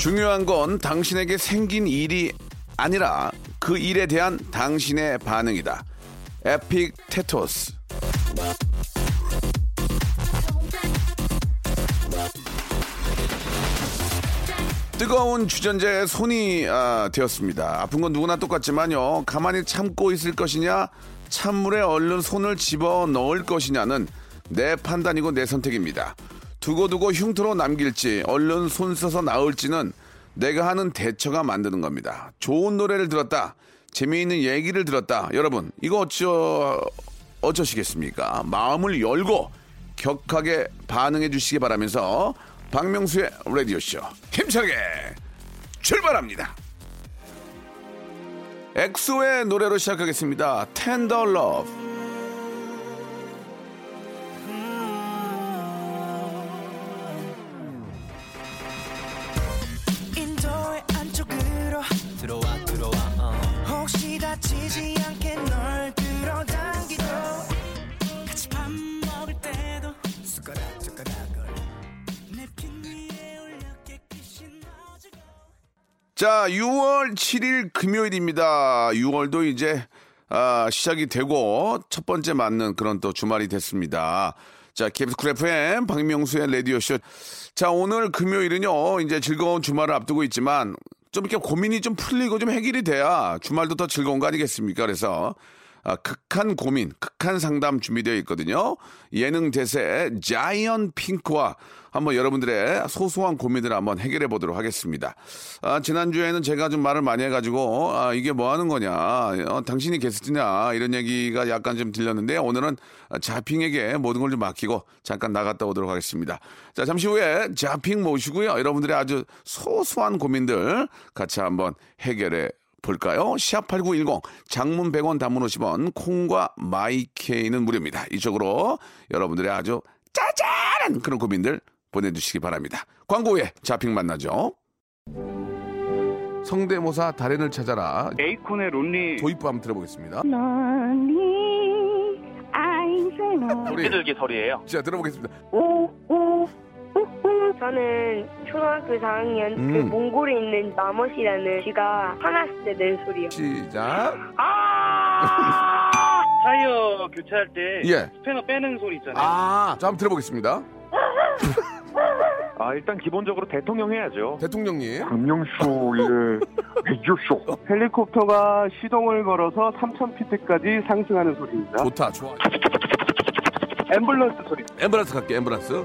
중요한 건 당신에게 생긴 일이 아니라 그 일에 대한 당신의 반응이다 에픽테토스 뜨거운 주전자에 손이 아, 되었습니다. 아픈 건 누구나 똑같지만요. 가만히 참고 있을 것이냐, 찬물에 얼른 손을 집어 넣을 것이냐는 내 판단이고 내 선택입니다. 두고두고 흉터로 남길지, 얼른 손 써서 나을지는 내가 하는 대처가 만드는 겁니다. 좋은 노래를 들었다, 재미있는 얘기를 들었다. 여러분, 이거 어쩌, 어쩌시겠습니까? 마음을 열고 격하게 반응해 주시기 바라면서 박명수의 라디오쇼 힘차게 출발합니다. 엑소의 노래로 시작하겠습니다. Love. 인도 자, 6월 7일 금요일입니다. 6월도 이제 아, 시작이 되고 첫 번째 맞는 그런 또 주말이 됐습니다. 자, KBS 쿨 FM 박명수의 라디오쇼. 자, 오늘 금요일은요, 이제 즐거운 주말을 앞두고 있지만 좀 이렇게 고민이 좀 풀리고 좀 해결이 돼야 주말도 더 즐거운 거 아니겠습니까? 그래서 아, 극한 고민, 극한 상담 준비되어 있거든요. 예능 대세 자이언트 핑크와 한번 여러분들의 소소한 고민들을 한번 해결해 보도록 하겠습니다. 아, 지난주에는 제가 좀 말을 많이 해가지고, 아, 이게 뭐 하는 거냐, 어, 당신이 게스트냐, 이런 얘기가 약간 좀 들렸는데, 오늘은 자핑에게 모든 걸 좀 맡기고 잠깐 나갔다 오도록 하겠습니다. 자, 잠시 후에 자핑 모시고요. 여러분들의 아주 소소한 고민들 같이 한번 해결해 볼까요? 시합8910 장문 100원 단문 50원 콩과 마이케이는 무료입니다. 이쪽으로 여러분들의 아주 짜잘한 그런 고민들 보내주시기 바랍니다. 광고 후에 자핑 만나죠. 성대모사 달인을 찾아라 에이콘의 론리 도입부 한번 들어보겠습니다. 너니 아인세노 소리 비둘기 소리예요. 자 들어보겠습니다. 오오 저는 초등학교 4학년 그 음. 몽골에 있는 마멋이라는 쥐가 화났을 때 낸 소리요. 시작. 타이어 교체할 때 예. 스패너 빼는 소리 있잖아요. 아, 자 한번 들어보겠습니다. 아 일단 기본적으로 대통령 해야죠. 대통령님. 박명수의 라디오쇼. 헬리콥터가 시동을 걸어서 3,000피트까지 상승하는 소리입니다. 좋다, 좋아. 앰뷸런스 소리. 엠브란스 갈게, 엠브란스.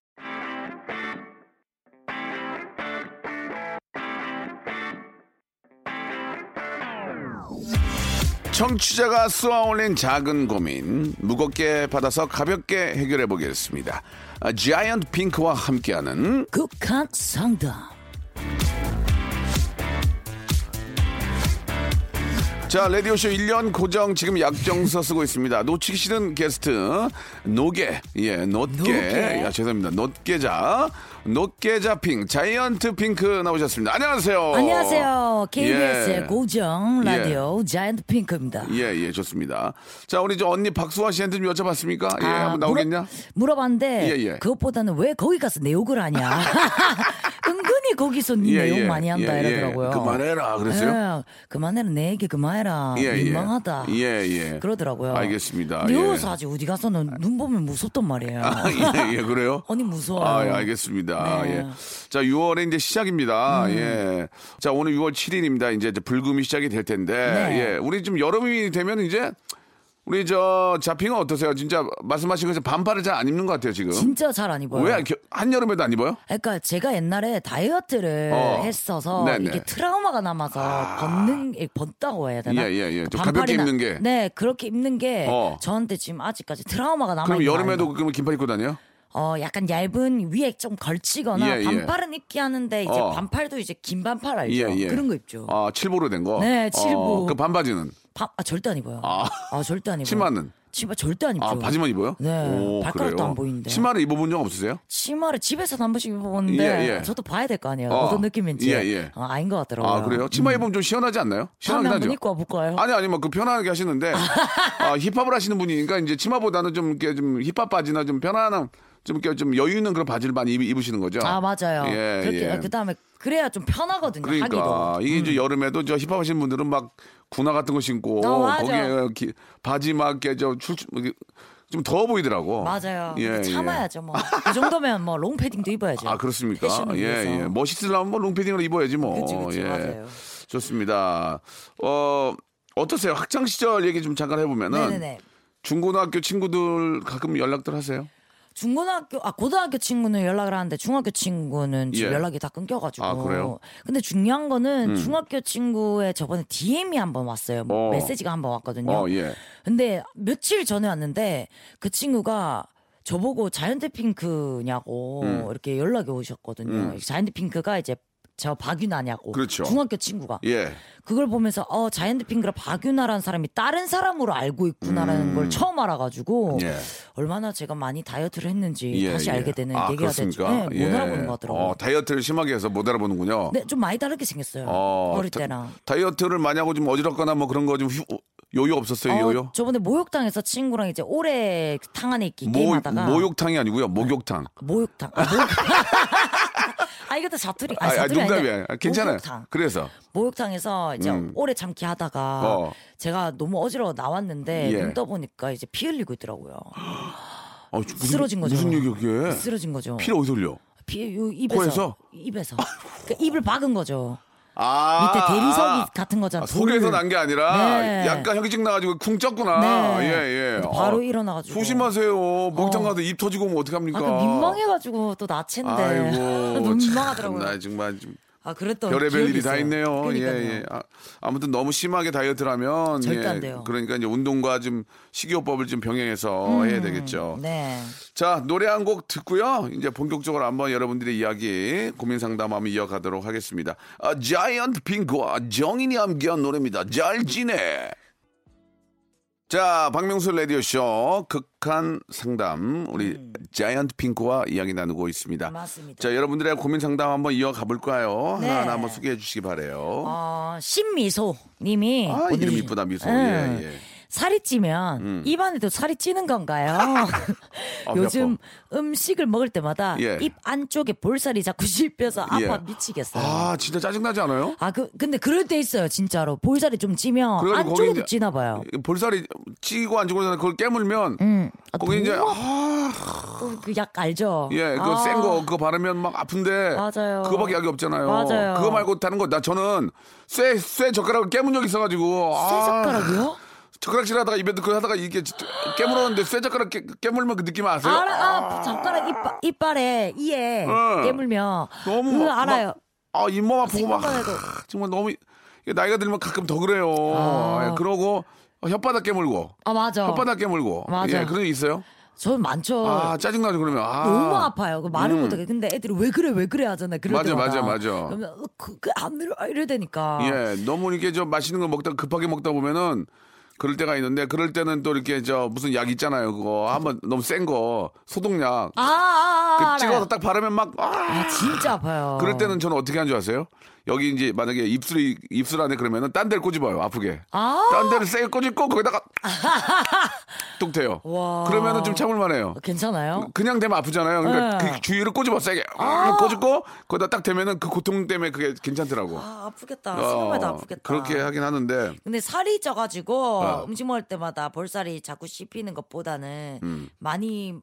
청취자가 쏘아올린 작은 고민 무겁게 받아서 가볍게 해결해 보겠습니다. 아, 자이언트 핑크와 함께하는 극한 상담. 자, 라디오쇼 1년 고정 지금 약정서 쓰고 있습니다. 놓치기 싫은 게스트, 노게, 예. 노게. 야, 죄송합니다. 놋게자. 놋게자 핑, 자이언트 핑크 나오셨습니다. 안녕하세요. 안녕하세요. KBS의 예. 고정 라디오 자이언트 핑크입니다. 예, 예, 좋습니다. 자, 우리 저 언니 박수아 씨한테 좀 여쭤봤습니까? 예, 아, 한번 나오겠냐? 물어, 물어봤는데 예, 예. 그것보다는 왜 거기 가서 내 욕을 하냐. 은근히 거기서 네 예, 내용 예, 많이 한다 예, 예. 이러더라고요. 그만해라 그랬어요? 예, 그만해라 내 얘기 그만해라. 예, 예. 민망하다. 예, 예. 그러더라고요. 알겠습니다. 여기서 아직 어디 가서는 눈 보면 무섭단 말이에요. 아, 예, 예, 그래요? 아니 무서워요. 아, 예, 알겠습니다. 네. 예. 자, 6월에 이제 시작입니다. 음. 예. 자, 오늘 6월 7일입니다. 이제 불금이 시작이 될 텐데. 네. 예. 우리 좀 여름이 되면 이제 우리 저 자핑은 어떠세요? 진짜 말씀하신 것처럼 반팔을 잘 안 입는 것 같아요, 지금. 진짜 잘 안 입어요. 왜 겨- 한여름에도 안 입어요? 그러니까 제가 옛날에 다이어트를 어. 했어서 네네. 이게 트라우마가 남아서 벗는 게 벗다고 해야 되나? 예, 예, 예. 좀 가볍게 반팔이나- 입는 게. 네 그렇게 입는 게 어. 저한테 지금 아직까지 트라우마가 남아 그럼 여름에도 그러면 긴팔 입고 다녀요? 어 약간 얇은 위에 좀 걸치거나 예, 예. 반팔은 입게 하는데 이제 어. 반팔도 이제 긴 반팔 알죠? 예, 예. 그런 거 입죠. 아, 칠보로 된 거? 네, 칠보. 어, 그 반바지는? 바- 아 절대 안 입어요. 아. 아, 절대 안 입어요. 치마는? 치마 절대 안 입죠. 아, 바지만 입어요? 네, 오, 발가락도 그래요? 안 보이는데. 치마를 입어본 적 없으세요? 치마를 집에서 한 번씩 입어봤는데 예, 예. 저도 봐야 될 거 아니에요. 어. 어. 떤 느낌인지. 예, 예. 어, 아닌 것 같더라고요. 아, 그래요? 치마 입으면 좀 시원하지 않나요? 시원하긴 한번 하죠? 입고 와볼까요? 아니 아니 뭐그 편안하게 하시는데 아, 힙합을 하시는 분이니까 이제 치마보다는 좀 이렇게 좀 힙합 바지나 좀 편안한 좀 이렇게 좀 여유 있는 그런 바지를 많이 입, 으시는 거죠. 아 맞아요. 예, 그렇게 예. 그다음에 그래야 좀 편하거든요. 그러니까 하기도. 음. 이게 이제 여름에도 저 힙합 하시는 분들은 막 군화 같은 거 신고 어. 거기에 기- 바지 막 이렇게 저출좀 더워 보이더라고. 맞아요. 예, 예. 참아야죠 뭐. 그 정도면 뭐 롱패딩도 입어야죠. 아 그렇습니까? 예. 예. 멋있으려면 뭐 롱패딩을 입어야지 뭐. 그치, 그치, 예. 맞아요. 좋습니다. 어 어떠세요? 학창 시절 얘기 좀 잠깐 해보면은 네네네. 중고등학교 친구들 가끔 연락들 하세요? 중고등학교 아 고등학교 친구는 연락을 하는데 중학교 친구는 지금 예. 연락이 다 끊겨가지고. 아, 그래요? 근데 중요한 거는 중학교 친구의 저번에 DM이 한 번 왔어요. 어. 메시지가 한 번 왔거든요. 어 예. 근데 며칠 전에 왔는데 그 친구가 저보고 자이언트 핑크냐고 음. 이렇게 연락이 오셨거든요. 자이언트 핑크가 이제 저 박윤아냐고. 그렇죠. 중학교 친구가. 예. 그걸 보면서 어 자이언트 핑크라 박윤아라는 사람이 다른 사람으로 알고 있구나라는 걸 처음 알아가지고 음. 예. 얼마나 제가 많이 다이어트를 했는지 예, 다시 예. 알게 되는 아, 계기가 됐죠. 네, 못 알아보는 것 같더라고요. 어, 다이어트를 심하게 해서 못 알아보는군요. 네, 좀 많이 다르게 생겼어요. 어, 다- 때랑. 다이어트를 많이 하고 좀 어지럽거나 뭐 그런 거좀 요요 없었어요, 어, 요요? 저번에 목욕탕에서 친구랑 이제 오래 탕 안에 있기 모, 게임하다가 모욕탕이 아니고요, 목욕탕. 목욕탕. 아, 목욕... 아 이것도 사투리. 아, 아, 아, 사투리 아닌데 농담이야. 아, 괜찮아요. 목욕탕. 그래서 목욕탕에서 이제 음. 오래 참기 하다가 어. 제가 너무 어지러워 나왔는데 예. 눈 떠보니까 이제 피 흘리고 있더라고요. 어, 무슨, 쓰러진 거죠. 무슨 얘기야, 그게? 쓰러진 거죠. 피를 어디서 흘려? 피 요, 입에서. 코에서? 입에서. 그 입을 박은 거죠. 아, 밑에 대리석이 아, 같은 거잖아. 아, 속에서 돌. 난게 아니라 네. 약간 현기증 나가지고 쿵 쪘구나. 네. 예, 예. 바로 어, 일어나가지고. 조심하세요. 목욕탕 어. 가도 입 터지고 오면 어떡합니까? 아, 그 민망해가지고 또 나체인데. 아이고. 민망하더라고요. 나 정말 좀 아, 그랬던 별의별 일이 다 있어요. 있네요. 그러니까요. 예, 예. 아, 아무튼 너무 심하게 다이어트를 하면 절대 예, 안 돼요. 그러니까 이제 운동과 좀 식이요법을 좀 병행해서 해야 되겠죠. 네. 자, 노래 한 곡 듣고요. 이제 본격적으로 한번 여러분들의 이야기 고민 상담 한번 이어가도록 하겠습니다. 아, 자이언트 핑크와 정인이 함께한 노래입니다. 잘 지내. 자, 박명수 라디오쇼 극한 상담 우리 자이언트 핑크와 이야기 나누고 있습니다. 음. 맞습니다. 자, 여러분들의 고민 상담 한번 이어가 볼까요? 네. 하나하나 한번 소개해 주시기 바래요. 어, 신미소 님이 아, 이름 이쁘다, 미소. 응. 예, 예. 살이 찌면 음. 입안에도 살이 찌는 건가요? 아, 요즘 음식을 먹을 때마다 예. 입 안쪽에 볼살이 자꾸 씹혀서 예. 아파 미치겠어요. 아, 진짜 짜증나지 않아요? 아, 그, 근데 그럴 때 있어요, 진짜로. 볼살이 좀 찌면 안쪽에도 이제 찌나 봐요. 볼살이 찌고 안 찌고 그걸 깨물면 음. 아, 거기 이제 너무 아, 그약 알죠? 예, 그거 아, 센거 그거 바르면 막 아픈데 맞아요. 그거밖에 약이 없잖아요. 맞아요. 그거 말고 다른 거 나 저는 쇠쇠 젓가락을 깨문 적 있어가지고 쇠 아, 젓가락이요? 젓가락질 하다가 입에 넣고 하다가 이게 깨물었는데 쇠 젓가락 깨, 깨물면 그 느낌 아세요? 알아, 아, 젓가락 이빨, 이빨에, 이에 응. 깨물면. 너무 막- 알아요. 막, 아 잇몸 아프고 막 해도. 정말 너무 나이가 들면 가끔 더 그래요. 아. 예, 그러고 혓바닥 깨물고 아, 맞아. 혓바닥 깨물고 맞아. 예, 그런 게 있어요. 저는 많죠. 아 짜증나죠 그러면 아. 너무 아파요. 그 말을 음. 못하게. 근데 애들이 왜 그래 왜 그래 하잖아요. 그럴 맞아, 때마다. 맞아, 맞아. 그러면 어, 그, 그안 들어 이래 되니까. 예, 너무 이렇게 좀 맛있는 거 먹다 급하게 먹다 보면은 그럴 때가 있는데 그럴 때는 또 이렇게 저 무슨 약 있잖아요. 그거 한번 너무 센 거 소독약 아, 아, 아, 그 알아요. 찍어서 딱 바르면 막 아. 아 진짜 아파요. 그럴 때는 저는 어떻게 한 줄 아세요? 여기 이제 만약에 입술이 입술 안에 그러면은 딴 데를 꼬집어요 아프게. 아. 딴 데를 세게 꼬집고 거기다가 뚝 대요. 와. 그러면은 좀 참을만해요. 괜찮아요? 그냥 되면 아프잖아요. 그러니까 네. 그 주위를 꼬집어 세게 아~ 꼬집고 거기다 딱 대면은 그 고통 때문에 그게 괜찮더라고. 아, 아프겠다. 어, 생각해도 아프겠다. 그렇게 하긴 하는데 근데 살이 쪄가지고 어. 음식 먹을 때마다 볼살이 자꾸 씹히는 것보다는 음. 많이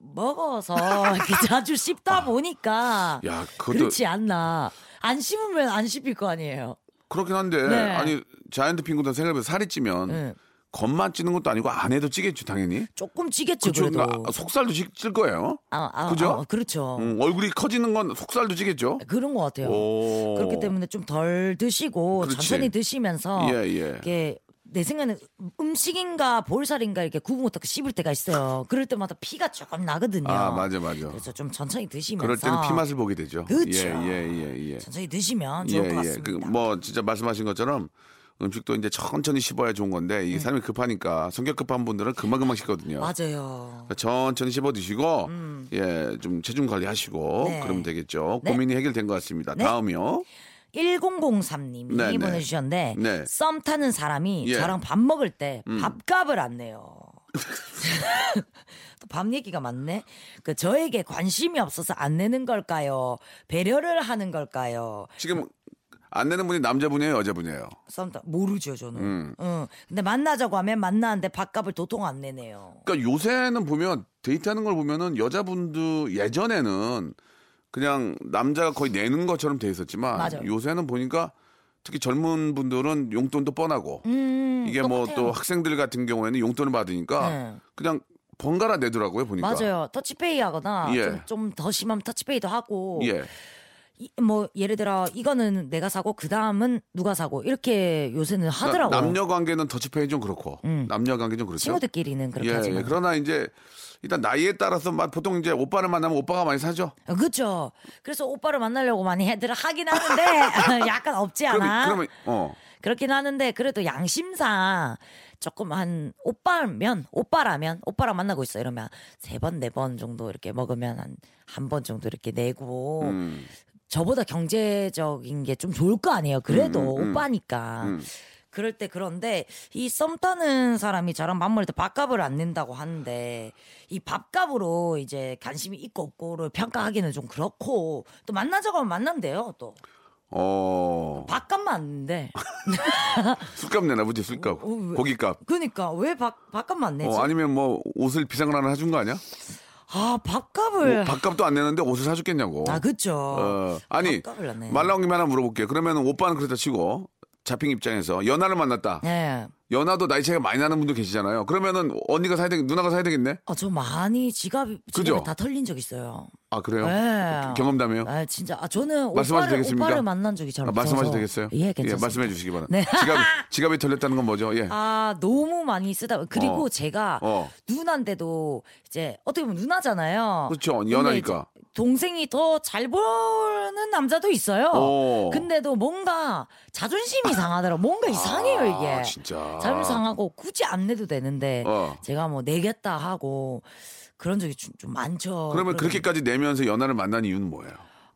먹어서 이렇게 자주 씹다 보니까 야, 그것도 그렇지 않나. 안 씹으면 안 씹힐 거 아니에요. 그렇긴 한데 네. 아니 자이언트 핑크도 생각해보면 살이 찌면 네. 겉만 찌는 것도 아니고 안에도 찌겠죠 당연히. 조금 찌겠죠, 그쵸? 그래도. 아, 속살도 찌- 찔 거예요. 아, 아, 그죠? 아, 그렇죠. 음, 얼굴이 커지는 건 속살도 찌겠죠. 그런 것 같아요. 오. 그렇기 때문에 좀 덜 드시고 그렇지. 천천히 드시면서 예, 예. 이게 내 생각에는 음식인가 볼살인가 이렇게 구분 딱 씹을 때가 있어요. 그럴 때마다 피가 조금 나거든요. 아 맞아 맞아. 그래서 좀 천천히 드시면서 그럴 때는 피 맛을 보게 되죠. 그렇죠. 예예예 예. 천천히 드시면 좋을 것 같습니다. 그뭐 진짜 말씀하신 것처럼 음식도 이제 천천히 씹어야 좋은 건데 네. 이게 사람이 급하니까 성격 급한 분들은 금방 금방 씹거든요. 맞아요. 그러니까 천천히 씹어 드시고 예좀 체중 관리하시고 네. 그러면 되겠죠. 네. 고민이 해결된 것 같습니다. 네. 다음이요. 1003님이 네, 네. 보내주셨는데 네. 썸 타는 사람이 예. 음. 저랑 밥 먹을 때 밥값을 안 내요. 또밥 얘기가 많네. 그 저에게 관심이 없어서 안 내는 걸까요? 배려를 하는 걸까요? 지금 안 내는 분이 남자분이에요, 여자분이에요. 썸 타, 모르죠 저는. 음. 응. 근데 만나자고 하면 만나는데 밥값을 도통 안 내네요. 그러니까 요새는 보면 데이트하는 걸 보면은 여자분도 예전에는 그냥 남자가 거의 내는 것처럼 돼 있었지만 맞아요. 요새는 보니까 특히 젊은 분들은 용돈도 뻔하고 음, 이게 뭐. 또 학생들 같은 경우에는 용돈을 받으니까 네. 그냥 번갈아 내더라고요 보니까. 맞아요. 터치페이 하거나 예. 좀더 심하면 터치페이도 하고 예. 이- 뭐 예를 들어 이거는 내가 사고 그 다음은 누가 사고 이렇게 요새는 하더라고요. 그러니까 남녀 관계는 터치페이 좀 그렇고 음. 남녀 관계 좀 그렇죠. 친구들끼리는 그렇게 예, 하지만 예. 그러나 이제 일단 나이에 따라서 막 보통 이제 오빠를 만나면 오빠가 많이 사죠. 어, 그렇죠. 그래서 오빠를 만나려고 많이 애들 하긴 하는데 약간 없지 않아? 그러면 어. 그렇긴 하는데 그래도 양심상 조금 한 오빠면 오빠라면 오빠랑 만나고 있어 이러면 세 번 네 번 정도 이렇게 먹으면 한 한 번 정도 이렇게 내고 음. 저보다 경제적인 게 좀 좋을 거 아니에요. 그래도 음, 음, 음. 오빠니까. 음. 그럴 때 그런데 이 썸 타는 사람이 저랑 밥 먹을 때 밥값을 안 낸다고 하는데 이 밥값으로 이제 관심이 있고 없고를 평가하기는 좀 그렇고 또 만나자고 하면 만난대요 또 어. 밥값만 안 낸대. 술값 내나 보지 술값. 어, 왜? 고기값. 그러니까 왜 밥, 밥값만 안 내지? 어, 아니면 뭐 옷을 비싼 걸 하나 사준 거 아니야? 아 밥값을 뭐 밥값도 안 내는데 옷을 사줬겠냐고. 아 그쵸. 어, 아니. 말 나온 김에 하나 물어볼게요. 그러면 오빠는 그렇다 치고 잡힌 입장에서 연하를 만났다. 네. 연하도 나이 차이가 많이 나는 분도 계시잖아요. 그러면은 언니가 사야 되겠, 누나가 사야 되겠네? 아, 저 많이 지갑이 그죠? 지갑이 다 털린 적 있어요. 아, 그래요? 네. 경험담이요? 아 진짜 아 저는 말씀하셔도 오빠를 되겠습니까? 오빠를 만난 적이 잘 아, 없어서 말씀하셔도 되겠어요? 예, 괜찮습니다. 말씀해 주시기 바랍니다. 네. 지갑, 지갑이 털렸다는 건 뭐죠? 예. 아 너무 많이 쓰다 그리고 어. 제가 어. 누나인데도 이제 어떻게 보면 누나잖아요. 그렇죠. 연하니까. 동생이 더 잘 보는 남자도 있어요. 오. 근데도 뭔가 자존심이 상하더라고. 뭔가 이상해요 이게. 아, 진짜. 자존심 상하고 굳이 안 내도 되는데 어. 제가 뭐 내겠다 하고 그런 적이 좀, 좀 많죠. 그러면 그래서 그렇게까지 내면서 연하를 만난 이유는 뭐예요?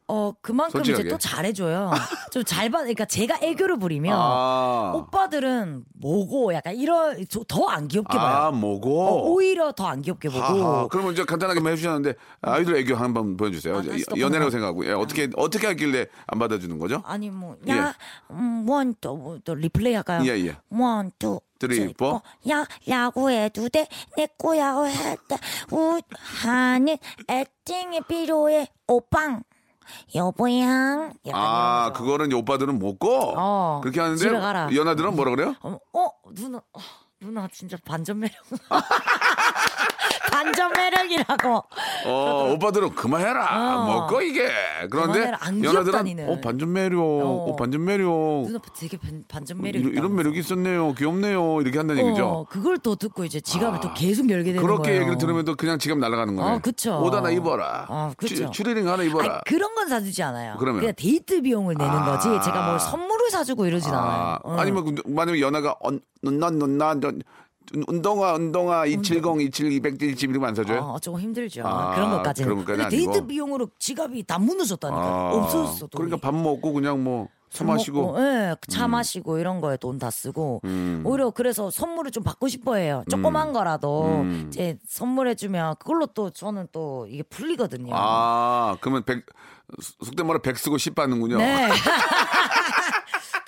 어 그만큼 솔직하게. 이제 또 잘해줘요. 좀 잘 받. 그러니까 제가 애교를 부리면 아. 오빠들은 뭐고 약간 이런 더 안 귀엽게 봐요. 아, 뭐고? 어, 오히려 더 안 귀엽게 보고. 그러면 이제 간단하게만 해주셨는데 아이돌 애교 한 번 보여주세요. 아, 연애라고 생각하고 예, 어떻게 어떻게 하길래 안 받아주는 거죠? 아니 뭐, 예. 야, 음, 원, 또, 뭐, 또 리플레이 할까요? 예, 예. 원, 투, 포. 포. 야, 야구해도 돼, 내 거야, 했다. 우하는 애팅이 필요해, 오빵. 여보양. 약간 아. 그거는 이제 오빠들은 먹고 어, 그렇게 하는데. 연하들은 뭐라 그래요? 어, 어, 누나, 어, 누나 진짜 반전 매력. 반전 매력이라고. 어, 오빠들은 그만해라. 어. 먹고 이게. 그런데 연하들은. 어, 반전 매력. 어, 반전 매력. 누나 되게 반, 반전 매력. 이런, 이런 매력이 있었네요. 귀엽네요. 이렇게 한다는 얘기죠. 어, 그걸 또 듣고 이제 지갑을 아, 또 계속 열게 되는 그렇게 거예요. 얘기를 들으면 또 그냥 지갑 날아가는 거네. 어, 그쵸. 옷 하나 입어라. 어, 그쵸. 추- 추리닝 하나 입어라. 아니, 그런 건 사주지 않아요. 그러면? 그냥 데이트 비용을 내는 아. 거지. 제가 뭘 선물을 사주고 이러진 않아요. 아, 어. 아니면 그- 만약에 연하가 넌넌 넌난 운동화 운동화 270 270 270 이러면 안 사줘요? 어, 조금 힘들죠. 아, 그런 것까지는. 그런 것까지는 데이트 아니고. 비용으로 지갑이 다 무너졌다니까. 아, 없어졌어. 돈이. 그러니까 밥 먹고 그냥 뭐술 마시고. 먹고, 예, 차 음. 마시고 이런 거에 돈 다 쓰고 음. 오히려 그래서 선물을 좀 받고 싶어해요. 조그만 거라도 음. 이제 선물해주면 그걸로 또 저는 또 이게 풀리거든요. 아, 그러면 백, 속된 말로 백 쓰고 십 받는군요. 네.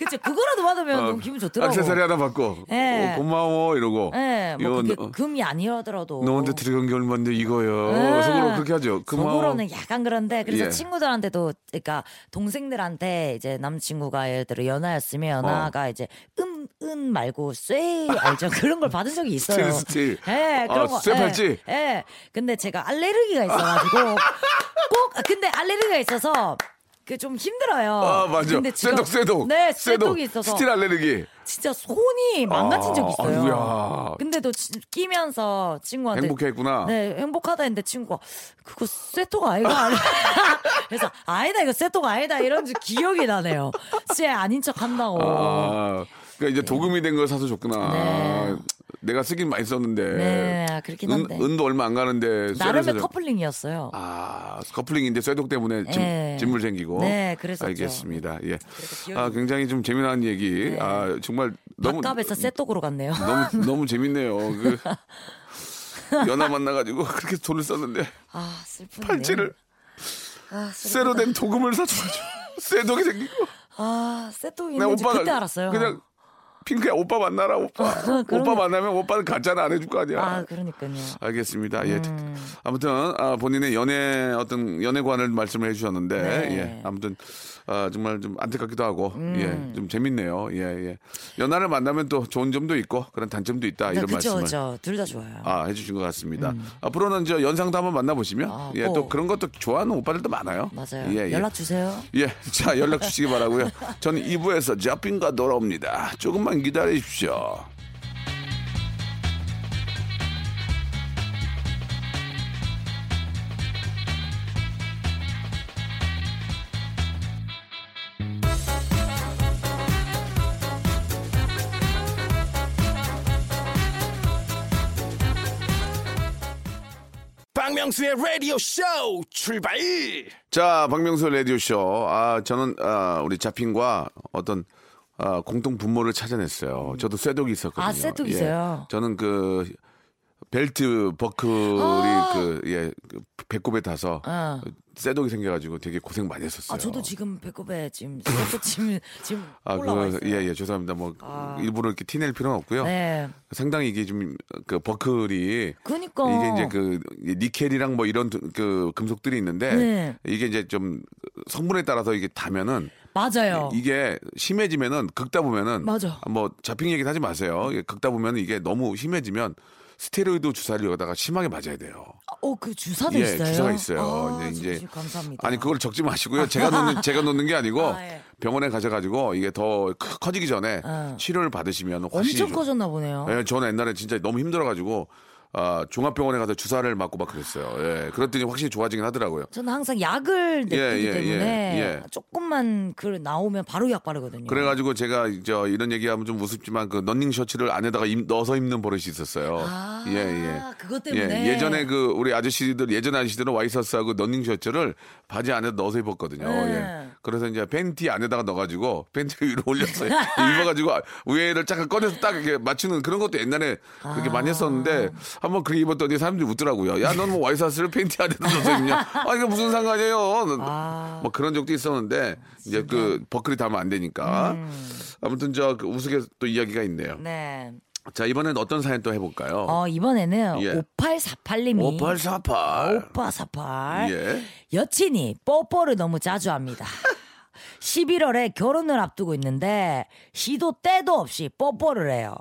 그쵸. 그거라도 받으면 어, 너무 기분 좋더라고. 액세서리 하나 받고. 네. 어, 고마워, 이러고. 예, 뭐 이거 그게 너- 금이 아니라더라도. 너한테 들어간 게 얼마인데 이거요. 예. 속으로 그렇게 하죠. 고마워. 속으로는 약간 그런데 그래서 예. 친구들한테도 그러니까 동생들한테 이제 남친구가 예를 들어 연하였으면 어. 연하가 이제 은, 은 말고 쇠 알죠 그런 걸 받은 적이 있어요. steel, steel. 예, 그런 아, 거. 쇠 예, 팔찌? 예. 근데 제가 알레르기가 있어가지고 꼭 근데 알레르기가 있어서 그 좀 힘들어요. 아, 맞아. 근데 지금- 쇠독, 쇠독. 네, 쇠독. 쇠독이 있어서 steel 알레르기. 진짜 손이 망가진 적 아, 있어요. 아이고야. 근데도 지- 끼면서 친구한테 행복했구나. 네, 행복하다 했는데 친구가 그거 쇠토가 아이가 그래서 아니다 이거 쇠토가 아니다 이런 기억이 나네요. 쇠 아닌 척 한다고. 아, 그러니까 이제 도금이 된 걸 사서 줬구나. 네. 내가 쓰긴 많이 썼는데. 네, 그렇긴 은, 한데. 은 도 얼마 안 가는데. 나름의 커플링이었어요. 아, 커플링인데 쇠독 때문에 진, 네. 진물 생기고. 네, 그랬었죠. 알겠습니다. 예. 아, 굉장히 좀 재미난 얘기. 네. 아, 정말 너무 밥값에서 쇠독으로 갔네요. 너무 너무 재밌네요. 그 연하 만나가지고 그렇게 돈을 썼는데 아 슬프네요. 팔찌를 아, 쇠로 된 도금을 사줘가지고 쇠독이 생기고 아 쇠독 내가 있는지 오빠가 그때 알았어요. 그냥 핑크야 오빠 만나라 오빠 그런 오빠 거- 만나면 오빠는 가짜는 안 해줄 거 아니야. 아 그러니까요. 알겠습니다. 예. 음. 아무튼 아, 본인의 연애 어떤 연애관을 말씀을 해주셨는데 네. 예. 아무튼 아, 정말 좀 안타깝기도 하고 음. 예. 좀 재밌네요. 예, 예. 연하를 만나면 또 좋은 점도 있고 그런 단점도 있다 네, 이런 그죠 말씀을 그죠 둘 다 좋아요. 아, 해주신 것 같습니다. 앞으로는 저 연상도 한번 만나보시면 아, 예, 또 꼭. 그런 것도 좋아하는 오빠들도 많아요. 맞아요. 예, 예. 연락 주세요. 예, 자 연락 주시기 바라고요. 저는 2부에서 저핑과 돌아옵니다. 조금만 기다려 주십시오. 박명수의 라디오 쇼 출발 자, 박명수 라디오 쇼. 아, 저는 아, 우리 자핑과 어떤 아, 공통 분모를 찾아냈어요. 저도 쇠독이 있었거든요. 아, 쇠독 예. 있어요? 저는 그 벨트 버클이 아. 그 예, 그 배꼽에 타서 아. 쇠독이 생겨가지고 되게 고생 많이 했었어요. 아 저도 지금 배꼽에 지금 쇠독 지금 지금 아, 올라와 그, 있어요. 예, 예, 죄송합니다. 뭐, 아. 일부러 이렇게 티낼 필요는 없고요. 네. 상당히 이게 좀, 그, 버클이. 그니까. 이게 이제 그, 니켈이랑 뭐 이런 두- 그 금속들이 있는데. 네. 이게 이제 좀 성분에 따라서 이게 다면은. 맞아요. 이게 심해지면은 긁다 보면은. 맞아. 뭐 잡힌 얘기 하지 마세요. 긁다 보면은 이게 너무 심해지면 스테로이드 주사를 여기다가 심하게 맞아야 돼요. 어 그 주사도 예, 있어요. 주사가 있어요. 아, 이제 진짜 감사합니다. 아니 그걸 적지 마시고요. 제가 놓는 제가 놓는 게 아니고 아, 예. 병원에 가셔가지고 이게 더 크- 커지기 전에 어. 치료를 받으시면 엄청 좀- 커졌나 보네요. 예, 저는 옛날에 진짜 너무 힘들어가지고 아, 종합병원에 가서 주사를 맞고 막 그랬어요. 예, 그랬더니 확실히 좋아지긴 하더라고요. 저는 항상 약을 내기 예, 예, 때문에 예, 예. 조금만 그 나오면 바로 약 바르거든요. 그래가지고 제가 저 이런 얘기하면 좀 우습지만 그 런닝 셔츠를 안에다가 입- 넣어서 입는 버릇이 있었어요. 아, 예, 예. 그것 때문에. 예, 전에그 우리 아저씨들 예전 아저씨들은 와이셔츠하고 런닝 셔츠를 바지 안에 넣어서 입었거든요. 네. 예. 그래서 이제 팬티 안에다가 넣어가지고 팬티 위로 올렸어요. 입어가지고 위에를 쫙 꺼내서 딱 이렇게 맞추는 그런 것도 옛날에 그렇게 많이 했었는데 한번 그렇게 입었더니 사람들이 웃더라고요. 야, 넌 뭐 와이셔츠를 팬티 안에다 넣어서 입냐? 아, 이게 무슨 상관이에요? 아. 뭐 그런 적도 있었는데 이제 그 버클이 닿으면 안 되니까. 아무튼 저그 우스개 또 이야기가 있네요. 네. 자 이번엔 어떤 사연 또 해볼까요? 어 이번에는 예. 5848님이 5848. 오빠 사팔 예. 여친이 뽀뽀를 너무 자주 합니다. 11월에 결혼을 앞두고 있는데 시도 때도 없이 뽀뽀를 해요.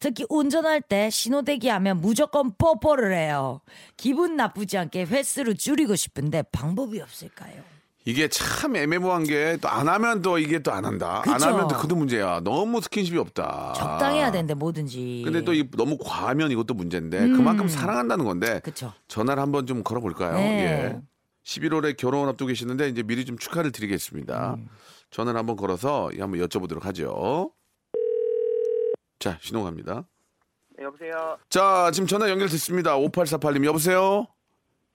특히 운전할 때 신호대기 하면 무조건 뽀뽀를 해요. 기분 나쁘지 않게 횟수를 줄이고 싶은데 방법이 없을까요? 이게 참 애매모호한 게 또 안 하면 또 이게 또 안 한다. 안 그쵸. 하면 또 그도 문제야. 너무 스킨십이 없다. 적당해야 되는데 뭐든지. 근데 또 이- 너무 과하면 이것도 문제인데 그만큼 사랑한다는 건데 음. 그쵸. 전화를 한번 좀 걸어볼까요? 네. 예. 11월에 결혼 앞두고 계시는데 이제 미리 좀 축하를 드리겠습니다. 음. 전화를 한번 걸어서 한번 여쭤보도록 하죠. 자, 신호 갑니다. 네, 여보세요. 자, 지금 전화 연결됐습니다. 5848님 여보세요?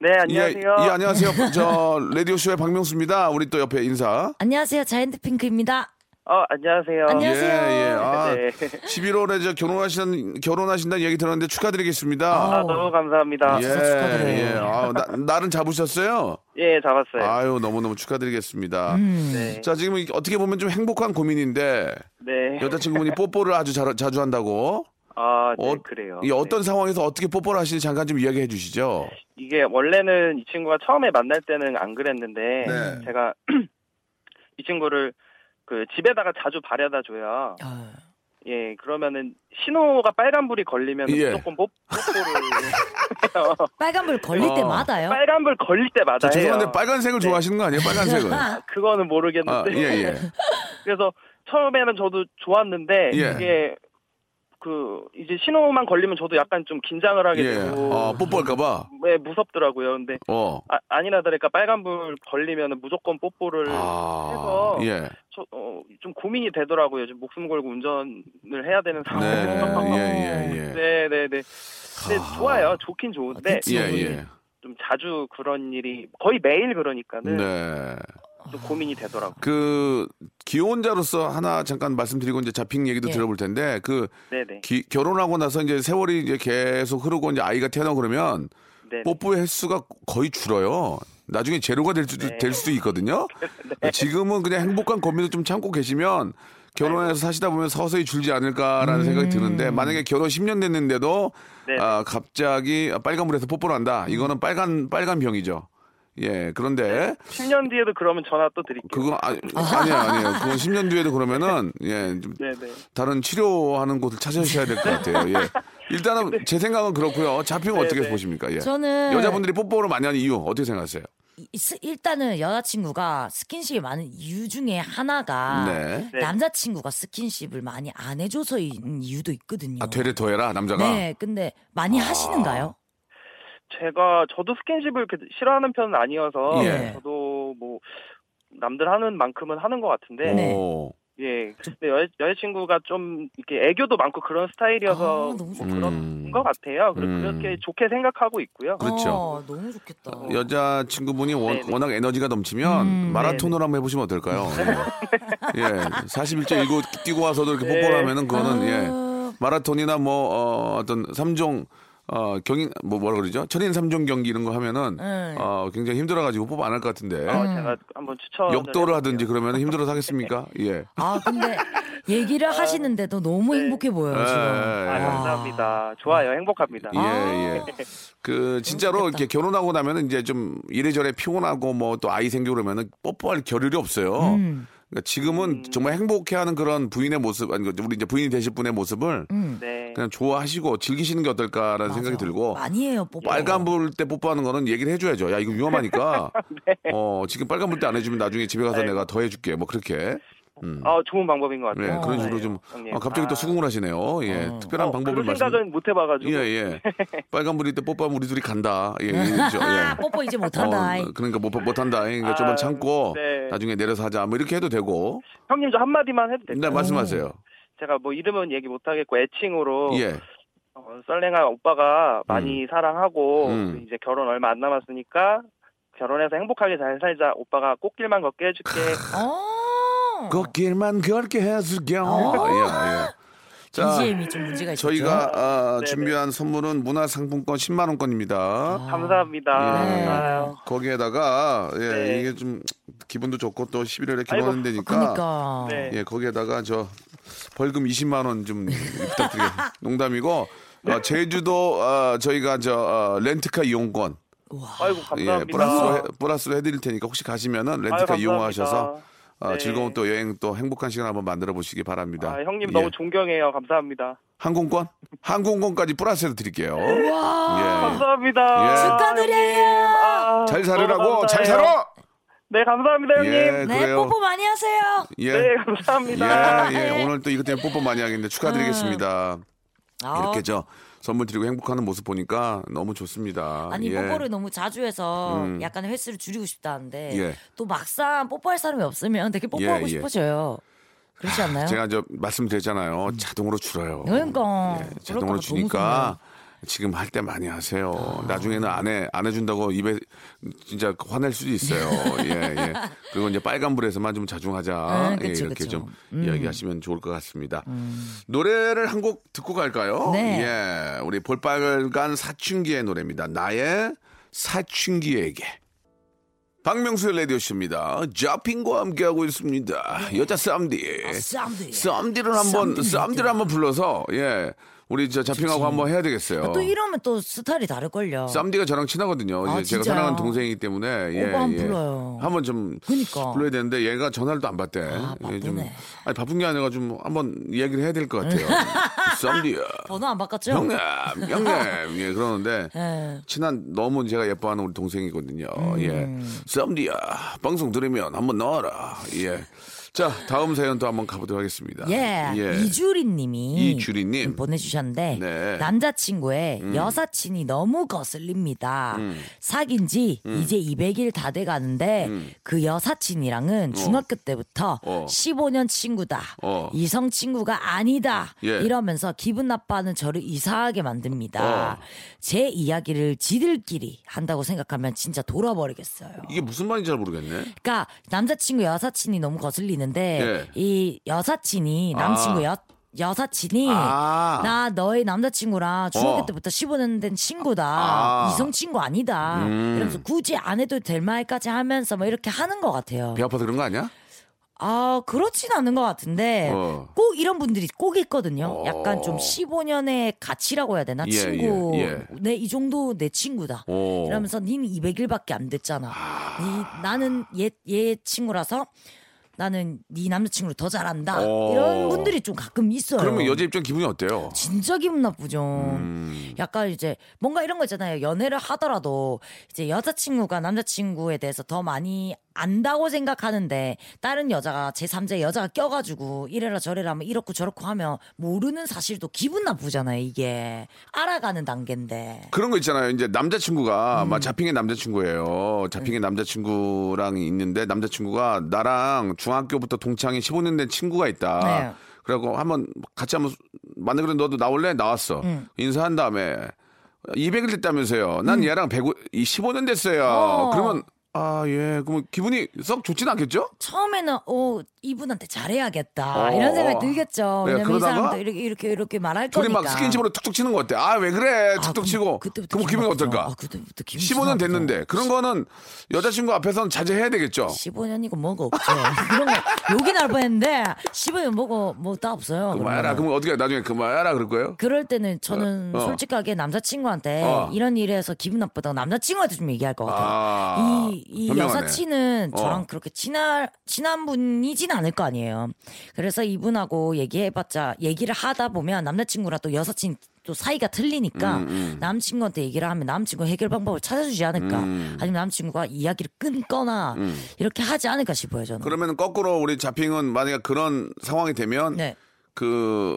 네, 안녕하세요. 예, 예, 안녕하세요. 저 라디오 쇼의 박명수입니다. 우리 또 옆에 인사. 안녕하세요. 자이언트 핑크입니다. 어, 안녕하세요. 안녕하세요. 예, 예. 아, 네. 11월에 저 결혼하신 결혼하신다는 얘기 들었는데 축하드리겠습니다. 아, 너무 감사합니다. 예, 축하드려요. 예. 아, 나, 날은 잡으셨어요? 예, 잡았어요. 아유, 너무너무 축하드리겠습니다. 음. 네. 자, 지금 어떻게 보면 좀 행복한 고민인데 네. 여자친구분이 뽀뽀를 아주 자, 자주 한다고. 아, 네, 어, 그래요. 이 어떤 네. 상황에서 어떻게 뽀뽀를 하시는지 잠깐 좀 이야기해 주시죠. 이게 원래는 이 친구가 처음에 만날 때는 안 그랬는데 네. 제가 이 친구를 그 집에다가 자주 바래다 줘요. 아, 예, 그러면은 신호가 빨간불이 걸리면 예. 무조건 뽀, 뽀뽀를 해요. 빨간불 걸릴 어. 때마다요? 빨간불 걸릴 때마다 저 해요. 죄송한데 빨간색을 좋아하시는 거 아니에요? 빨간색을. 그거는 아, 모르겠는데. 예, 예. 그래서 처음에는 저도 좋았는데 예. 이게 그 이제 신호만 걸리면 저도 약간 좀 긴장을 하게 예. 되고 아, 뽀뽀할까봐. 네, 무섭더라고요. 근데 어. 아, 아니나 다를까 빨간불 걸리면 무조건 뽀뽀를 아, 해서 예. 저, 어, 좀 고민이 되더라고요. 좀 목숨 걸고 운전을 해야 되는 네, 상황에서. 예, 예, 예. 네, 네, 네. 근데 좋아요. 좋긴 좋은데 그치. 예, 예. 좀 자주 그런 일이 거의 매일 그러니까는 네. 좀 고민이 되더라고요. 그 기혼자로서 하나 잠깐 말씀드리고 이제 잡힌 얘기도 예. 들어볼 텐데 그 네, 네. 기- 결혼하고 나서 이제 세월이 이제 계속 흐르고 이제 아이가 태어나고 그러면 네. 뽀뽀의 횟수가 거의 줄어요. 나중에 제로가 될 수도 네. 될 수도 있거든요. 지금은 그냥 행복한 고민을 좀 참고 계시면 결혼해서 사시다 보면 서서히 줄지 않을까라는 생각이 드는데 만약에 결혼 10년 됐는데도 네. 아, 갑자기 빨간불에서 뽀뽀를 한다. 이거는 빨간 빨간 병이죠. 예, 그런데 10년 뒤에도 그러면 전화 또 드릴게요. 그거 아, 아니에요, 아니에요. 그건 10년 뒤에도 그러면은 예, 좀 네, 네. 다른 치료하는 곳을 찾으셔야 될 것 같아요. 예. 일단은 제 생각은 그렇고요. 잡히면 네, 어떻게 네. 보십니까? 예. 저는 여자분들이 뽀뽀를 많이 하는 이유 어떻게 생각하세요? 일단은 여자친구가 스킨십이 많은 이유 중에 하나가 네. 네. 남자친구가 스킨십을 많이 안 해줘서인 이유도 있거든요. 아, 되레 더해라 남자가. 네, 근데 많이 하시는가요? 제가 저도 스킨십을 그렇게 싫어하는 편은 아니어서 예. 저도 뭐 남들 하는 만큼은 하는 것 같은데 네. 오. 예 근데 여, 여자친구가 좀 이렇게 애교도 많고 그런 스타일이어서 아, 너무 뭐 좋다. 그런 음. 것 같아요 그- 음. 그렇게 좋게 생각하고 있고요 그렇죠. 어, 너무 좋겠다. 여자 친구분이 워, 네네. 워낙 에너지가 넘치면 음. 마라톤을 한번 해보시면 어떨까요? 예, 41째 일고 뛰고 와서도 이렇게 뽀뽀를 네. 하면은 그거는 예 아, 마라톤이나 뭐 어, 어떤 삼종 어 경인 뭐 뭐라 그러죠? 천인 삼종 경기 이런 거 하면은 네. 어 굉장히 힘들어가지고 뽀뽀 안할 것 같은데 어, 음. 제가 한번 추천 역도를 하든지 그러면 힘들어서 하겠습니까? 예. 아, 근데 얘기를 하시는데도 너무 네. 행복해 보여요, 예, 지금. 예, 아, 예. 감사합니다 좋아요 행복합니다 예, 아. 예. 그 진짜로 이렇게 결혼하고 나면은 이제 좀 이래저래 피곤하고 뭐 또 아이 생기고 그러면은 뽀뽀할 겨를이 없어요. 음. 그러니까 지금은 정말 행복해하는 그런 부인의 모습, 아니 우리 이제 부인이 되실 분의 모습을 음. 네 그냥 좋아하시고 즐기시는 게 어떨까라는 생각이 맞아. 들고 많이 해요, 뽀뽀. 빨간 불 때 뽀뽀하는 거는 얘기를 해줘야죠. 야 이거 위험하니까. 어 지금 빨간 불 때 안 해주면 나중에 집에 가서 네. 내가 더 해줄게. 뭐 그렇게. 음. 아 좋은 방법인 것 네, 같아요 그런 어. 식으로 좀 형님. 아, 갑자기 또 아. 수긍을 하시네요. 예, 어. 특별한 어, 방법을 그 말씀. 생각은 못 해봐가지고 예, 예. 빨간불일 때 뽀뽀하면 우리 둘이 간다. 예, 이죠. 아, 예. 뽀뽀 이제 못한다. 어, 그러니까 못, 못한다. 그러니까 아, 좀만 참고 네. 나중에 내려서 하자. 뭐 이렇게 해도 되고. 형님 저 한마디만 해도 될까요? 네, 말씀하세요. 제가 뭐 이름은 얘기 못 하겠고 애칭으로 예. 어, 썰랭아 오빠가 많이 사랑하고 음. 이제 결혼 얼마 안 남았으니까 결혼해서 행복하게 잘 살자 오빠가 꽃길만 걷게 해줄게 어. 걷길만 걸게 해줄게요. 어. 예, 예. 자, BGM이 좀 문제가. 저희가 아, 네네. 준비한 선물은 문화상품권 10만 원권입니다. 아. 감사합니다 예. 감사해요. 거기에다가 예, 네. 이게 좀 기분도 좋고 또 11월에 아이고, 결혼하는 데니까 그러니까. 네. 예, 거기에다가 저 벌금 20만 원 좀 부탁드려요. 농담이고 어, 제주도 어, 저희가 저 어, 렌트카 이용권 아이고 예, 감사합니다. 플러스로 해, 플러스로 해드릴 테니까 혹시 가시면은 렌트카 아유, 이용하셔서. 어, 네. 즐거운 또 여행 또 행복한 시간 한번 만들어 보시기 바랍니다. 아, 형님 예. 너무 존경해요. 감사합니다. 항공권 항공권까지 플러스해서 드릴게요. 와. 예. 감사합니다. 예. 축하드려요. 아, 잘 살으라고 잘. 살아. 네 감사합니다 형님. 예, 네, 그래요. 뽀뽀 많이 하세요. 예. 네 감사합니다. 예, 예. 오늘 또 이것 때문에 뽀뽀 많이 하겠는데 축하드리겠습니다. 아, 이렇게 저 선물 드리고 행복하는 모습 보니까 너무 좋습니다. 아니 예. 뽀뽀를 너무 자주 해서 음. 약간 횟수를 줄이고 싶다는데 예. 또 막상 뽀뽀할 사람이 없으면 되게 뽀뽀하고 예, 예. 싶어져요. 그렇지 않나요? 제가 저 말씀드렸잖아요. 자동으로 줄어요. 그러니까. 예, 자동으로 주니까 지금 할 때 많이 하세요. 나중에는 안 해, 안 해준다고 입에 진짜 화낼 수도 있어요. 예, 예. 그리고 이제 빨간불에서만 좀 자중하자. 아, 예, 그쵸, 이렇게 그쵸. 좀 음. 이야기하시면 좋을 것 같습니다. 노래를 한 곡 듣고 갈까요? 네. 예. 우리 볼빨간 사춘기의 노래입니다. 나의 사춘기에게. 박명수의 라디오쇼입니다. 자핑과 함께하고 있습니다. 여자 쌈디. 아, 쌈디. 쌈디를 한번, 쌈디. 쌈디를 한번 불러서, 예. 우리 저 자핑하고 한번 해야 되겠어요. 아, 또 이러면 또 스타일이 다를걸요. 쌈디가 저랑 친하거든요. 아, 제가? 사랑하는 동생이기 때문에 예, 오빠 한번 예. 불러요. 한번 좀 그니까. 불러야 되는데 얘가 전화를 또 안 받대. 아, 예, 좀 바쁘네. 아니 바쁜 게 아니라 좀 한번 이야기를 해야 될 것 같아요. 쌈디야. 번호 안 바꿨죠? 형님, 형님, 예 그러는데 예. 친한 너무 제가 예뻐하는 우리 동생이거든요. 음. 예, 쌈디야 방송 들으면 한번 나와라. 예. 자 다음 사연 또 한번 가보도록 하겠습니다. 예, 이주리님이 이주리님. 보내주셨는데 네. 남자친구의 여사친이 너무 거슬립니다. 음. 사귄 지 이제 200일 다 돼가는데 그 여사친이랑은 중학교 때부터 음. 어. 15년 친구다. 어. 이성 친구가 아니다. 예. 이러면서 기분 나빠하는 저를 이상하게 만듭니다. 어. 제 이야기를 지들끼리 한다고 생각하면 진짜 돌아버리겠어요. 이게 무슨 말인지 잘 모르겠네. 그러니까 남자친구 여사친이 너무 거슬리는 데 예. 이 여사친이 남친구 아. 여 여사친이 아. 나 너의 남자친구랑 중학교 어. 때부터 15년 된 친구다 아. 이성 친구 아니다 음. 이러면서 굳이 안 해도 될 말까지 하면서 뭐 이렇게 하는 것 같아요. 배 아파서 그런 거 아니야? 아 그렇진 않은 것 같은데 어. 꼭 이런 분들이 꼭 있거든요. 어. 약간 좀 15년의 가치라고 해야 되나 예, 친구 예, 예. 내 이 정도 내 친구다. 오. 이러면서 님 200일밖에 안 됐잖아. 니, 나는 얘, 얘 친구라서 나는 네 남자친구를 더 잘한다. 어. 이런 분들이 좀 가끔 있어요. 그러면 여자 입장 기분이 어때요? 진짜 기분 나쁘죠. 음. 약간 이제 뭔가 이런 거 있잖아요. 연애를 하더라도 이제 여자친구가 남자친구에 대해서 더 많이 안다고 생각하는데 다른 여자가 제3자 여자가 껴가지고 이래라 저래라 하면 이렇고 저렇고 하면 모르는 사실도 기분 나쁘잖아요. 이게 알아가는 단계인데. 그런 거 있잖아요. 이제 남자친구가 음. 막 자핑의 남자친구예요. 자핑의 남자친구랑 있는데 남자친구가 나랑 중학교부터 동창이 15년 된 친구가 있다. 네. 그래갖고 한번 같이 한번 만나 그래 너도 나올래? 나왔어. 음. 인사한 다음에 200일 됐다면서요. 난 얘랑 105, 15년 됐어요. 어. 그러면 아 예, 그러면 기분이 썩 좋진 않겠죠? 처음에는 어 이분한테 잘해야겠다 어. 이런 생각이 들겠죠. 네, 왜냐면 이 그러다가 사람도 이렇게 이렇게 이렇게 말할 둘이 거니까. 막 스킨십으로 툭툭 치는 거 어때? 아 왜 그래? 아, 툭툭 그럼 치고. 그때부터 그럼 기분 기분이 나쁘죠. 어떨까? 아, 그때부터 기분 15년 나쁘죠. 됐는데 그런 거는 여자친구 앞에서는 자제해야 되겠죠. 15년이고 뭐가 없죠. 그런 거 욕이 날 뻔했는데 15년 뭐고 뭐 다 없어요. 그만해라. 그러면은. 그러면 어떻게 나중에 그만해라 그럴 거예요? 그럴 때는 저는 어, 어. 솔직하게 남자친구한테 어. 이런 일에서 기분 나쁘다고 남자친구한테 좀 얘기할 것 같아요. 아, 이, 이 현명하네. 여사친은 어. 저랑 그렇게 친한, 친한 분이진 않을 거 아니에요. 그래서 이분하고 얘기해봤자 얘기를 하다 보면 남자친구랑 또 여사친 또 사이가 틀리니까 음, 남친구한테 얘기를 하면 남친구 해결 방법을 찾아주지 않을까. 음. 아니면 남친구가 이야기를 끊거나 이렇게 하지 않을까 싶어요, 저는. 그러면 거꾸로 우리 자핑은 만약에 그런 상황이 되면 네. 그,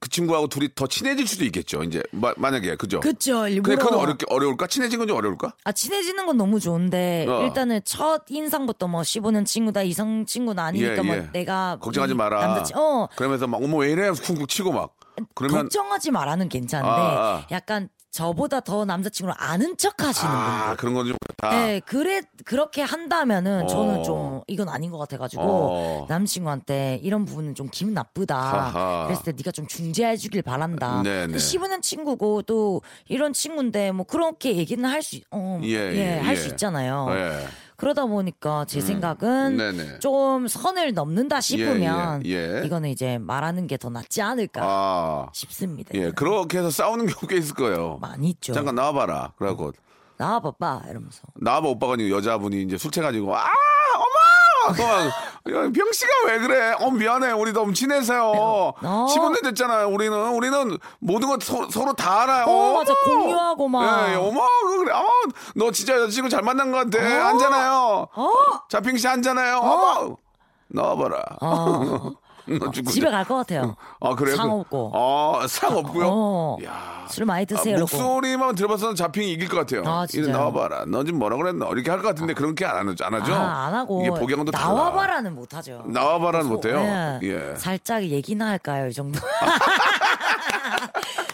그 친구하고 둘이 더 친해질 수도 있겠죠. 이제 마- 만약에 그죠? 그쵸, 근데 일부러. 그건 어렵게 어려울까? 친해진 건 좀 어려울까? 아, 친해지는 건 너무 좋은데, 어. 일단은 첫 인상부터 뭐 15년 친구다, 이성 친구는 아니니까 예, 뭐 예. 내가. 걱정하지 이 마라. 남자친, 어. 그러면서 막 어머 왜 이래? 쿵쿵 치고 막 그러면 걱정하지 마라는 괜찮은데, 아, 아. 약간 저보다 더 남자친구를 아는 척 하시는 아 분들. 그런 건좀 그렇다. 네, 그래, 그렇게 한다면은 어. 저는 좀 이건 아닌 것 같아가지고 어. 남친구한테 이런 부분은 좀 기분 나쁘다. 하하. 그랬을 때 네가 좀 중재해 주길 바란다. 네네. 15년 친구고 또 이런 친구인데 뭐 그렇게 얘기는 할 수, 어, 예, 예, 예, 할 예. 수 있잖아요. 예. 그러다 보니까 제 생각은 네네. 좀 선을 넘는다 싶으면 예, 예. 이거는 이제 말하는 게 더 낫지 않을까 아. 싶습니다. 예, 그렇게 해서 싸우는 경우 꽤 있을 거예요. 많이 있죠. 잠깐 나와봐라. 그래갖고 나와봐봐 이러면서. 나와봐 오빠가 아니고 여자분이 이제 술 취해가지고 아 어머 어, 병 씨가 왜 그래? 어 미안해 우리 너무 친해서요. 어. 15년 됐잖아요. 우리는 우리는 모든 거 서, 서로 다 알아요. 어, 맞아. 공유하고 막. 예, 어머 그래. 어, 너 진짜 여자친구 잘 만난 것 같아. 어. 앉잖아요. 어? 자핑 씨 앉잖아요. 어머 나와봐라. 어. 너 죽고 집에 갈 것 같아요. 아 그래요? 상 그- 없고. 어, 상 없고요. 어. 야. 술 많이 아, 드세요. 이러고. 목소리만 들어봐서는 자핑이 이길 것 같아요. 아, 이리? 나와봐라. 너 지금 뭐라 그랬나? 이렇게 할 것 같은데 그렇게 안 하죠. 안 하죠? 아, 안 하고 이게 달라. 나와봐라는 못 하죠. 나와봐라는 못 해요. 예. 예. 살짝 얘기나 할까요, 이 정도?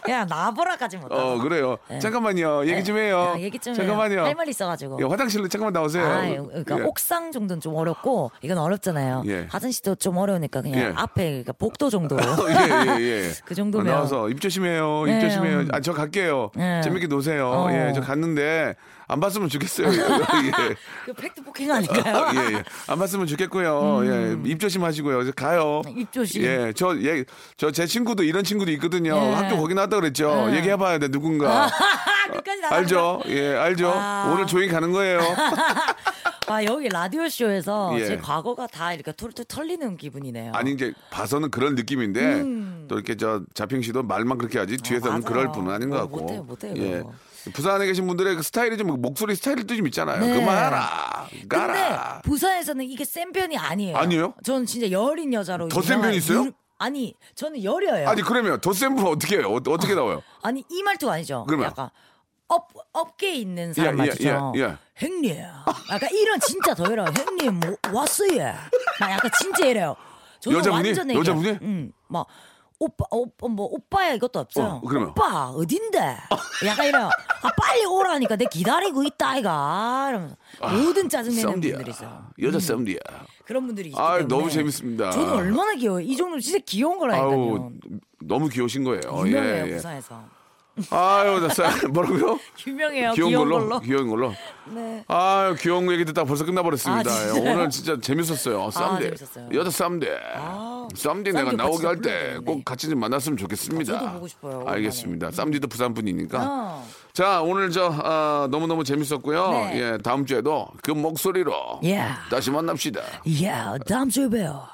야 나보라까지 못. 어 그래요. 잠깐만요. 얘기 좀 해요. 네. 얘기 좀 잠깐만요. 해요. 할 말 있어가지고. 예, 화장실로 잠깐만 나오세요. 아, 그러니까 예. 옥상 정도는 좀 어렵고 이건 어렵잖아요. 예. 화장실도 좀 어려우니까 그냥 예. 앞에 그러니까 복도 정도로. 예, 예, 예. 그 정도면. 나와서 입 조심해요. 입 네, 조심해요. 음. 아, 저 갈게요. 네. 재밌게 노세요. 어. 예, 저 갔는데 안 봤으면 좋겠어요. 예. 그 팩트 폭행 아닌가요? 예, 예. 안 봤으면 좋겠고요. 예, 입 조심하시고요. 가요. 음. 입 조심. 예, 저, 예, 저 제 친구도 이런 친구도 있거든요. 예. 학교 거기 나왔다 그랬죠. 예. 얘기해봐야 돼, 누군가. 알죠? 예, 알죠? 아. 오늘 조용히 가는 거예요. 아 여기 라디오 쇼에서 예. 제 과거가 다 이렇게 툴툴 털리는 기분이네요. 아니, 이제 봐서는 그런 느낌인데, 또 이렇게 저 자평 씨도 말만 그렇게 하지, 뒤에서는 음. 맞아요. 그럴 분은 아닌 것 뭐, 같고. 못해요, 못해요, 예. 그거. 부산에 계신 분들의 그 스타일이 좀, 목소리 스타일도 좀 있잖아요. 네. 그만하라. 근데 가라. 부산에서는 이게 센 편이 아니에요. 아니에요? 저는 진짜 여린 여자로. 더센 유명한 편이 있어요? 유- 아니 저는 여려요. 아니, 그러면 더 센 분은 어떻게 해요? 어, 어떻게 나와요? 아니 이 말투가 아니죠. 그러면? 약간 업 업계에 있는 사람 예, 예, 말투죠. 예, 예. 형님, 약간 이런 진짜 더 이래요. 형님 뭐 왔어요. 막 약간 진짜 이래요. 저는 여자분이? 완전 얘기해요. 여자분이? 응, 막 오빠, 오빠 뭐 오빠야 이것도 없어요. 어, 그러면? 오빠 어딘데? 약간 이래요. 아 빨리 오라니까 내 기다리고 있다 아이가. 이러면서 모든 짜증내는 쌈디야. 분들이 있어요. 여자 쌈디야. 그런 분들이 있기 아. 너무 재밌습니다. 저는 얼마나 귀여워요. 이 정도면 진짜 귀여운 거라니까요. 아우, 너무 귀여우신 거예요. 유명해요 예, 예. 부산에서. 아유, 나 싸- 뭐라고요? 유명해요. 귀여운, 귀여운 걸로? 걸로. 귀여운 걸로? 네. 아유, 귀여운 얘기 듣다 벌써 끝나버렸습니다. 아? 오늘 진짜 재밌었어요. 쌈대. 재밌었어요. 여자 쌈대. 아, 쌈대 내가 나오게 할 진짜 때 불러야 꼭 되겠네. 같이 좀 만났으면 좋겠습니다. 아, 저도 보고 싶어요, 오랜만에. 알겠습니다. 쌈디도 부산 분이니까. 어. 자, 오늘 저, 아, 너무너무 재밌었고요. 네. 예, 다음 주에도 그 목소리로 예. 다시 만납시다. 예, 다음 주에 봬요.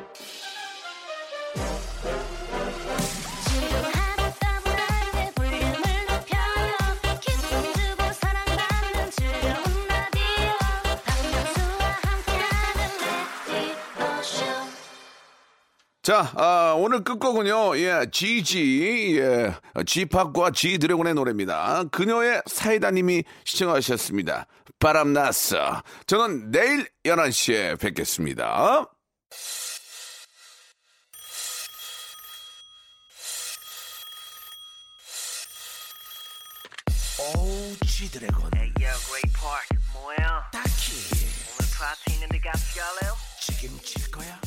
자, 아, 오늘 끝곡은요, 예, GG, 예, G팍과 G 드래곤의 노래입니다. 그녀의 사이다님이 시청하셨습니다. 바람났어. 저는 내일 11시에 뵙겠습니다. 오 지드래곤 Hey yo, great park. 뭐야? 딱히 오늘 파티 있는데 같이 갈래요? 책임질 거야